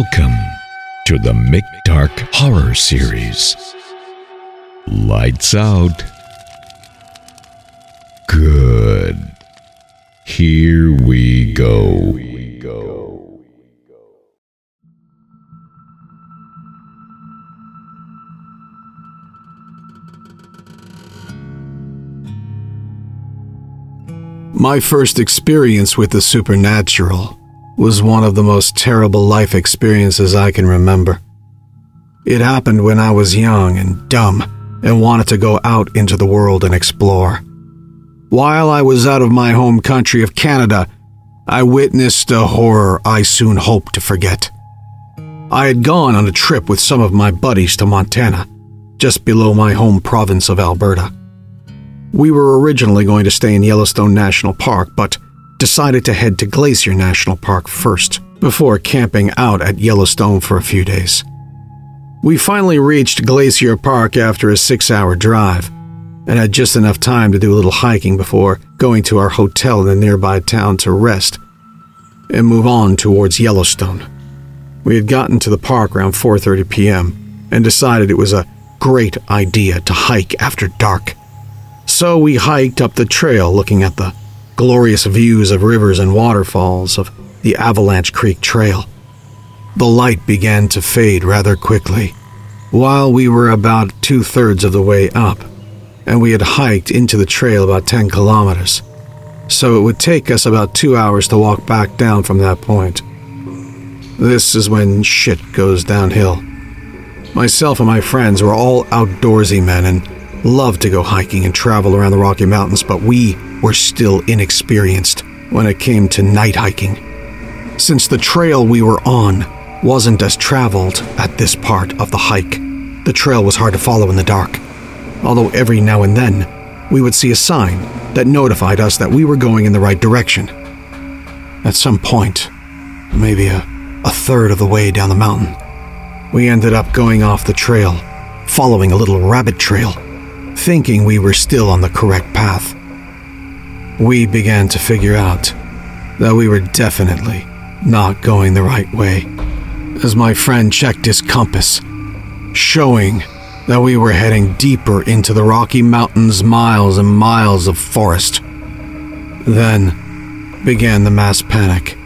Welcome to the Mick Dark Horror Series. Lights out. Good. Here we go. My first experience with the supernatural was one of the most terrible life experiences I can remember. It happened when I was young and dumb and wanted to go out into the world and explore. While I was out of my home country of Canada, I witnessed a horror I soon hoped to forget. I had gone on a trip with some of my buddies to Montana, just below my home province of Alberta. We were originally going to stay in Yellowstone National Park, but decided to head to Glacier National Park first, before camping out at Yellowstone for a few days. We finally reached Glacier Park after a six hour drive, and had just enough time to do a little hiking before going to our hotel in a nearby town to rest and move on towards Yellowstone. We had gotten to the park around 4:30 p.m. and decided it was a great idea to hike after dark. So we hiked up the trail looking at the glorious views of rivers and waterfalls of the Avalanche Creek Trail. The light began to fade rather quickly, while we were about two thirds of the way up, and we had hiked into the trail about 10 kilometers, so it would take us about two hours to walk back down from that point. This is when shit goes downhill. Myself and my friends were all outdoorsy men and loved to go hiking and travel around the Rocky Mountains, but we were still inexperienced when it came to night hiking. Since the trail we were on wasn't as traveled at this part of the hike, the trail was hard to follow in the dark. Although every now and then, we would see a sign that notified us that we were going in the right direction. At some point, maybe a, a third of the way down the mountain, we ended up going off the trail, following a little rabbit trail, thinking we were still on the correct path we began to figure out that we were definitely not going the right way. As my friend checked his compass, showing that we were heading deeper into the Rocky Mountains, miles and miles of forest. Then began the mass panic,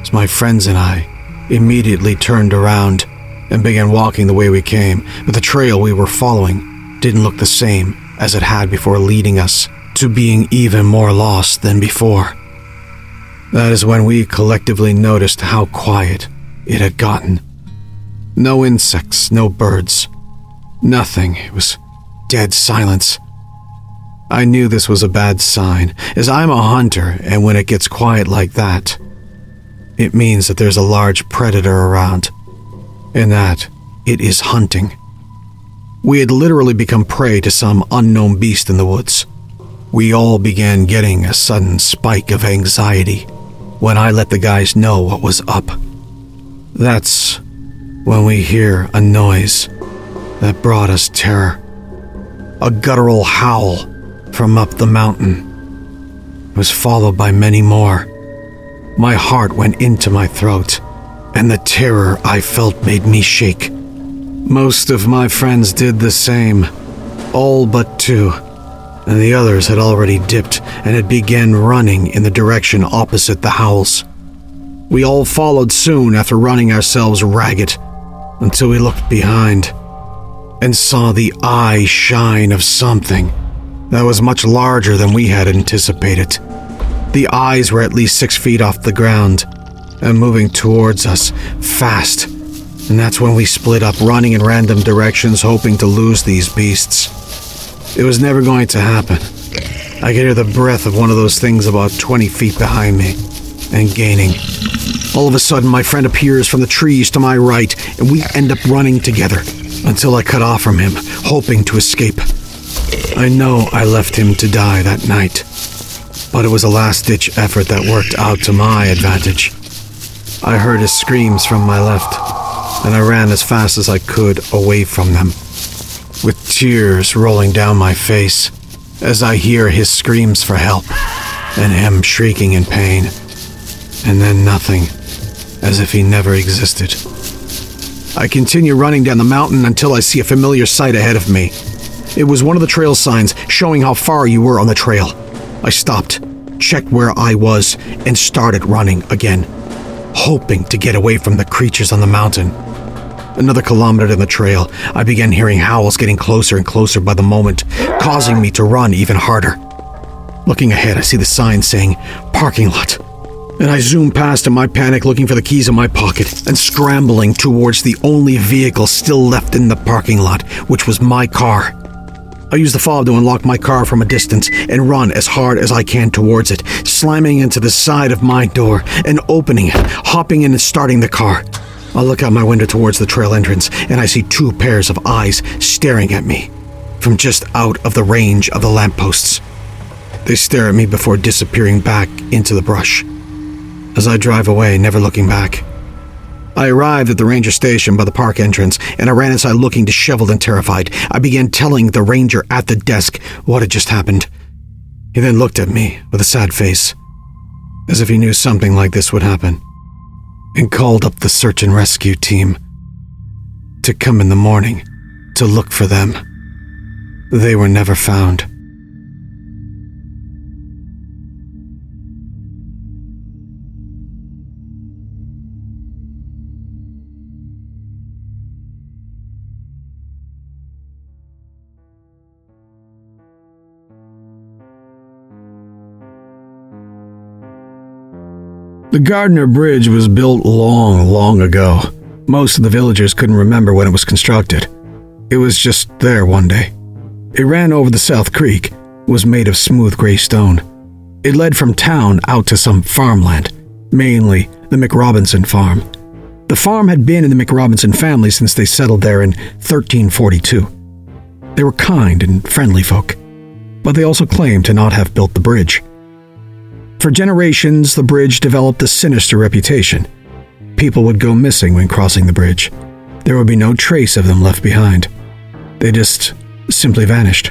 as my friends and I immediately turned around and began walking the way we came, but the trail we were following didn't look the same as it had before leading us to being even more lost than before. That is when we collectively noticed how quiet it had gotten. No insects, no birds, nothing. It was dead silence. I knew this was a bad sign, as I'm a hunter, and when it gets quiet like that, it means that there's a large predator around, and that it is hunting. We had literally become prey to some unknown beast in the woods. We all began getting a sudden spike of anxiety when I let the guys know what was up. That's when we hear a noise that brought us terror. A guttural howl from up the mountain it was followed by many more. My heart went into my throat, and the terror I felt made me shake. Most of my friends did the same, all but two and the others had already dipped and had begun running in the direction opposite the howls. We all followed soon after running ourselves ragged until we looked behind and saw the eye shine of something that was much larger than we had anticipated. The eyes were at least six feet off the ground and moving towards us fast, and that's when we split up, running in random directions, hoping to lose these beasts. It was never going to happen. I could hear the breath of one of those things about 20 feet behind me and gaining. All of a sudden, my friend appears from the trees to my right, and we end up running together until I cut off from him, hoping to escape. I know I left him to die that night, but it was a last ditch effort that worked out to my advantage. I heard his screams from my left, and I ran as fast as I could away from them with tears rolling down my face as I hear his screams for help and him shrieking in pain, and then nothing, as if he never existed. I continue running down the mountain until I see a familiar sight ahead of me. It was one of the trail signs showing how far you were on the trail. I stopped, checked where I was, and started running again, hoping to get away from the creatures on the mountain. Another kilometer down the trail, I began hearing howls getting closer and closer by the moment, causing me to run even harder. Looking ahead, I see the sign saying parking lot. And I zoom past in my panic, looking for the keys in my pocket and scrambling towards the only vehicle still left in the parking lot, which was my car. I use the fob to unlock my car from a distance and run as hard as I can towards it, slamming into the side of my door and opening it, hopping in and starting the car. I look out my window towards the trail entrance and I see two pairs of eyes staring at me from just out of the range of the lampposts. They stare at me before disappearing back into the brush. As I drive away, never looking back. I arrived at the ranger station by the park entrance, and I ran inside looking disheveled and terrified. I began telling the ranger at the desk what had just happened. He then looked at me with a sad face, as if he knew something like this would happen, and called up the search and rescue team to come in the morning to look for them. They were never found. The Gardner Bridge was built long, long ago. Most of the villagers couldn't remember when it was constructed. It was just there one day. It ran over the South Creek, was made of smooth gray stone. It led from town out to some farmland, mainly the McRobinson farm. The farm had been in the McRobinson family since they settled there in 1342. They were kind and friendly folk, but they also claimed to not have built the bridge. For generations, the bridge developed a sinister reputation. People would go missing when crossing the bridge. There would be no trace of them left behind. They just simply vanished.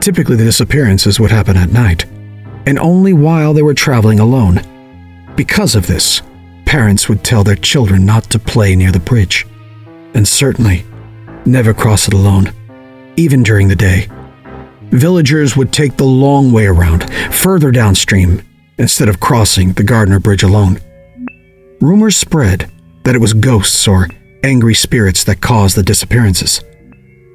Typically, the disappearances would happen at night, and only while they were traveling alone. Because of this, parents would tell their children not to play near the bridge, and certainly never cross it alone, even during the day. Villagers would take the long way around, further downstream, instead of crossing the Gardner Bridge alone. Rumors spread that it was ghosts or angry spirits that caused the disappearances.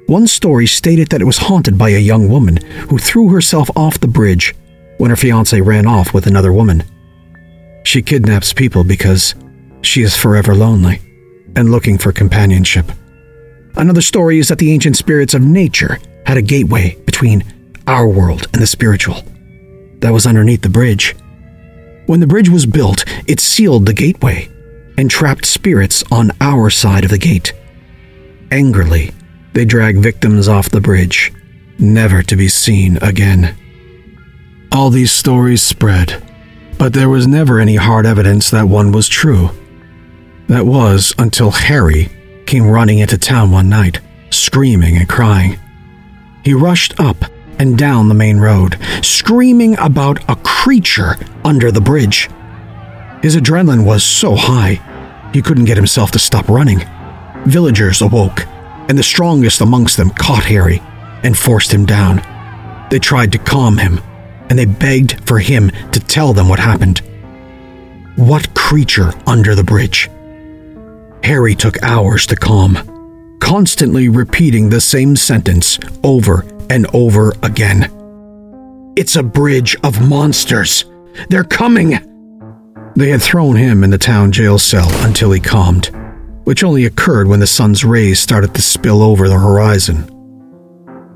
One story stated that it was haunted by a young woman who threw herself off the bridge when her fiance ran off with another woman. She kidnaps people because she is forever lonely and looking for companionship. Another story is that the ancient spirits of nature had a gateway between our world and the spiritual that was underneath the bridge. When the bridge was built, it sealed the gateway and trapped spirits on our side of the gate. Angrily, they dragged victims off the bridge, never to be seen again. All these stories spread, but there was never any hard evidence that one was true. That was until Harry came running into town one night, screaming and crying. He rushed up and down the main road, screaming about a creature under the bridge. His adrenaline was so high, he couldn't get himself to stop running. Villagers awoke, and the strongest amongst them caught Harry and forced him down. They tried to calm him, and they begged for him to tell them what happened. What creature under the bridge? Harry took hours to calm, constantly repeating the same sentence over and over again. It's a bridge of monsters. They're coming. They had thrown him in the town jail cell until he calmed, which only occurred when the sun's rays started to spill over the horizon.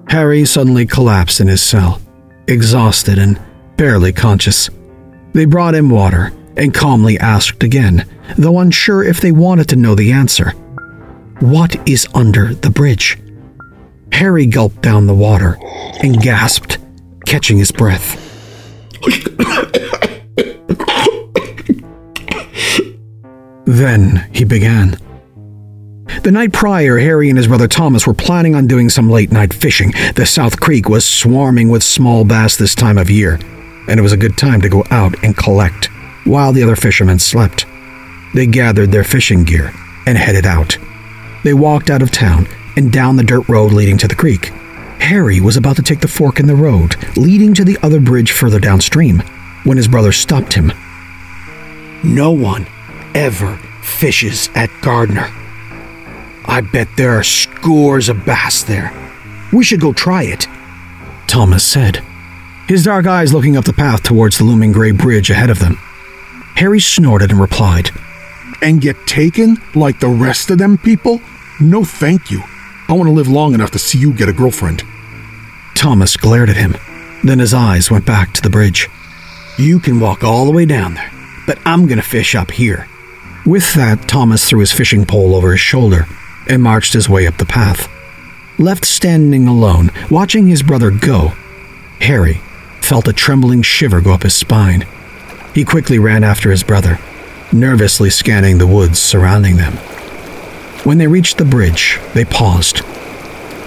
Harry suddenly collapsed in his cell, exhausted and barely conscious. They brought him water and calmly asked again, though unsure if they wanted to know the answer. What is under the bridge? Harry gulped down the water and gasped, catching his breath. then he began. The night prior, Harry and his brother Thomas were planning on doing some late night fishing. The South Creek was swarming with small bass this time of year, and it was a good time to go out and collect while the other fishermen slept. They gathered their fishing gear and headed out. They walked out of town and down the dirt road leading to the creek. Harry was about to take the fork in the road, leading to the other bridge further downstream, when his brother stopped him. No one ever fishes at Gardner. I bet there are scores of bass there. We should go try it, Thomas said, his dark eyes looking up the path towards the looming gray bridge ahead of them. Harry snorted and replied, And get taken like the rest of them people? No thank you. I want to live long enough to see you get a girlfriend. Thomas glared at him. Then his eyes went back to the bridge. You can walk all the way down there, but I'm going to fish up here. With that, Thomas threw his fishing pole over his shoulder and marched his way up the path. Left standing alone, watching his brother go, Harry felt a trembling shiver go up his spine. He quickly ran after his brother, nervously scanning the woods surrounding them. When they reached the bridge, they paused.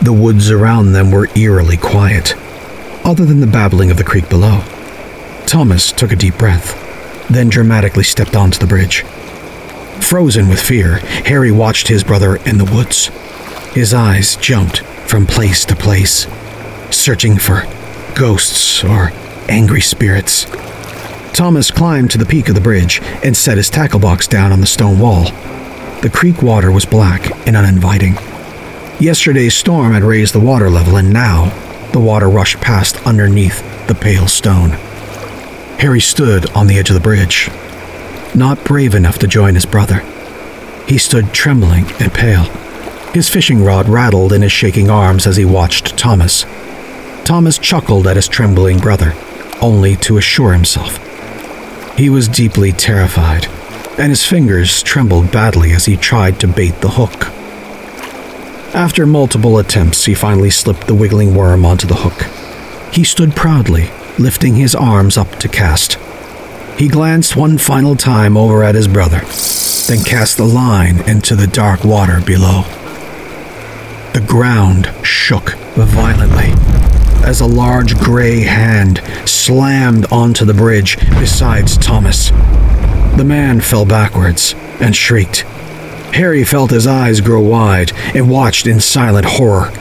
The woods around them were eerily quiet, other than the babbling of the creek below. Thomas took a deep breath, then dramatically stepped onto the bridge. Frozen with fear, Harry watched his brother in the woods. His eyes jumped from place to place, searching for ghosts or angry spirits. Thomas climbed to the peak of the bridge and set his tackle box down on the stone wall. The creek water was black and uninviting. Yesterday's storm had raised the water level, and now the water rushed past underneath the pale stone. Harry stood on the edge of the bridge, not brave enough to join his brother. He stood trembling and pale. His fishing rod rattled in his shaking arms as he watched Thomas. Thomas chuckled at his trembling brother, only to assure himself. He was deeply terrified, and his fingers trembled badly as he tried to bait the hook. After multiple attempts, he finally slipped the wiggling worm onto the hook. He stood proudly, lifting his arms up to cast. He glanced one final time over at his brother, then cast the line into the dark water below. The ground shook violently as a large gray hand slammed onto the bridge beside Thomas. The man fell backwards and shrieked. Harry felt his eyes grow wide and watched in silent horror.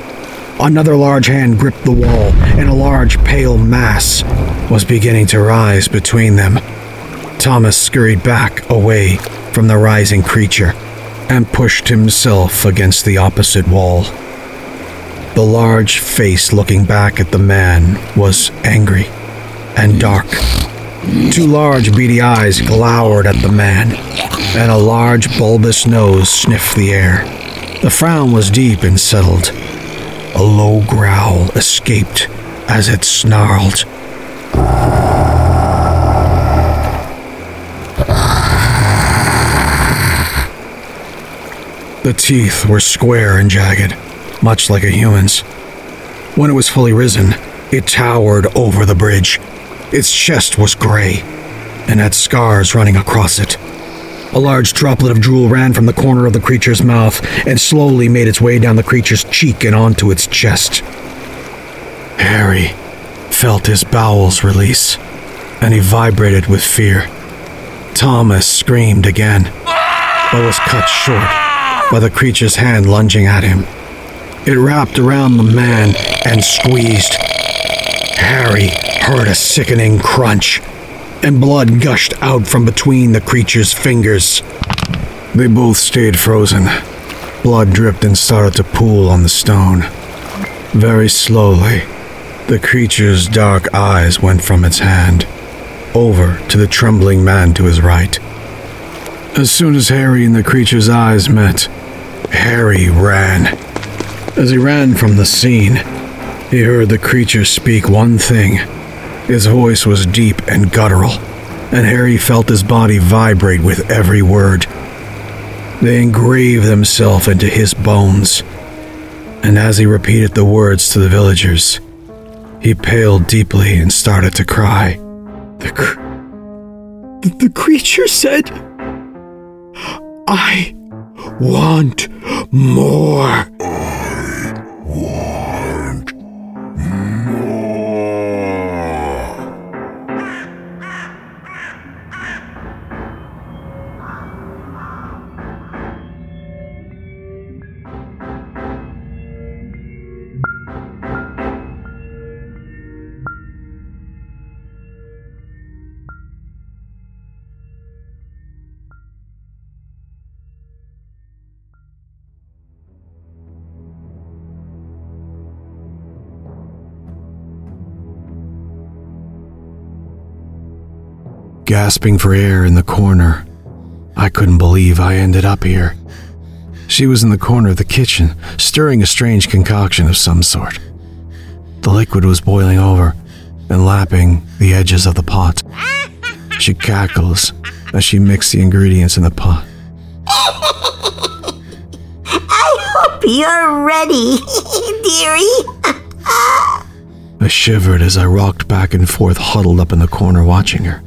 Another large hand gripped the wall, and a large pale mass was beginning to rise between them. Thomas scurried back away from the rising creature and pushed himself against the opposite wall. The large face looking back at the man was angry and dark. Two large beady eyes glowered at the man, and a large bulbous nose sniffed the air. The frown was deep and settled. A low growl escaped as it snarled. The teeth were square and jagged, much like a human's. When it was fully risen, it towered over the bridge. Its chest was gray and had scars running across it. A large droplet of drool ran from the corner of the creature's mouth and slowly made its way down the creature's cheek and onto its chest. Harry felt his bowels release, and he vibrated with fear. Thomas screamed again, but was cut short by the creature's hand lunging at him. It wrapped around the man and squeezed. Harry heard a sickening crunch, and blood gushed out from between the creature's fingers. They both stayed frozen. Blood dripped and started to pool on the stone. Very slowly, the creature's dark eyes went from its hand over to the trembling man to his right. As soon as Harry and the creature's eyes met, Harry ran. As he ran from the scene, he heard the creature speak one thing. His voice was deep and guttural, and Harry felt his body vibrate with every word. They engraved themselves into his bones, and as he repeated the words to the villagers, he paled deeply and started to cry. The, cr- the creature said, I want more. Gasping for air in the corner. I couldn't believe I ended up here. She was in the corner of the kitchen, stirring a strange concoction of some sort. The liquid was boiling over and lapping the edges of the pot. She cackles as she mixed the ingredients in the pot. I hope you're ready, dearie. I shivered as I rocked back and forth, huddled up in the corner watching her.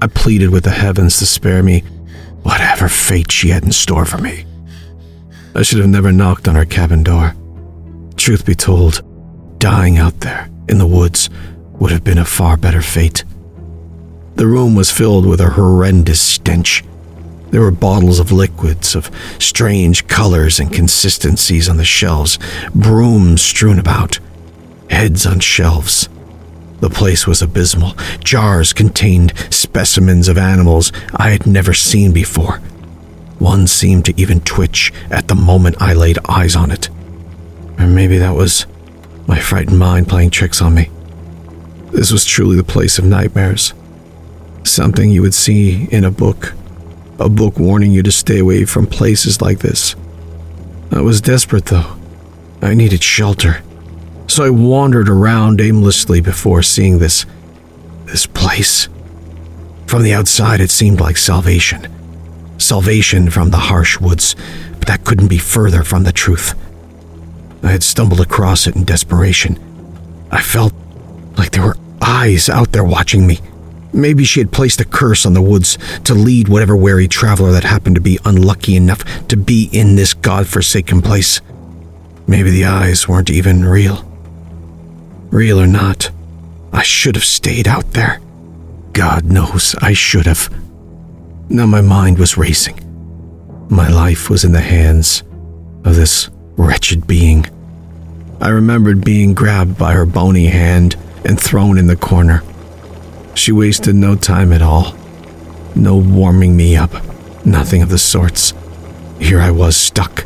I pleaded with the heavens to spare me whatever fate she had in store for me. I should have never knocked on her cabin door. Truth be told, dying out there in the woods would have been a far better fate. The room was filled with a horrendous stench. There were bottles of liquids of strange colors and consistencies on the shelves, brooms strewn about, heads on shelves. The place was abysmal. Jars contained specimens of animals I had never seen before. One seemed to even twitch at the moment I laid eyes on it. Maybe that was my frightened mind playing tricks on me. This was truly the place of nightmares. Something you would see in a book. A book warning you to stay away from places like this. I was desperate, though. I needed shelter. So I wandered around aimlessly before seeing this. this place. From the outside, it seemed like salvation. Salvation from the harsh woods, but that couldn't be further from the truth. I had stumbled across it in desperation. I felt like there were eyes out there watching me. Maybe she had placed a curse on the woods to lead whatever wary traveler that happened to be unlucky enough to be in this god-forsaken place. Maybe the eyes weren't even real. Real or not, I should have stayed out there. God knows I should have. Now my mind was racing. My life was in the hands of this wretched being. I remembered being grabbed by her bony hand and thrown in the corner. She wasted no time at all. No warming me up, nothing of the sorts. Here I was stuck,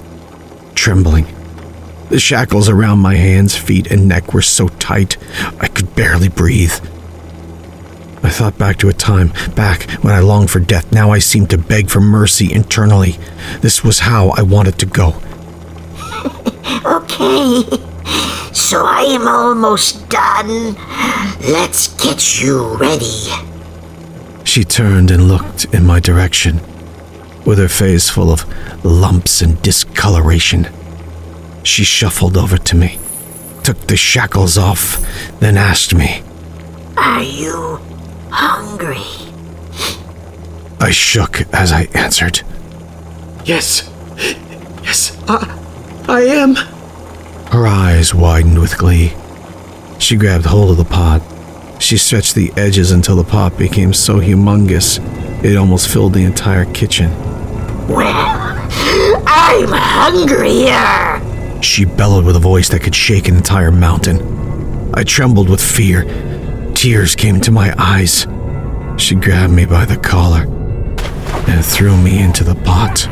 trembling. The shackles around my hands, feet, and neck were so tight I could barely breathe. I thought back to a time back when I longed for death. Now I seemed to beg for mercy internally. This was how I wanted to go. Okay, so I am almost done. Let's get you ready. She turned and looked in my direction, with her face full of lumps and discoloration. She shuffled over to me, took the shackles off, then asked me. Are you hungry? I shook as I answered. Yes. Yes, I, I am. Her eyes widened with glee. She grabbed hold of the pot. She stretched the edges until the pot became so humongous it almost filled the entire kitchen. Well, I'm hungrier. She bellowed with a voice that could shake an entire mountain. I trembled with fear. Tears came to my eyes. She grabbed me by the collar and threw me into the pot.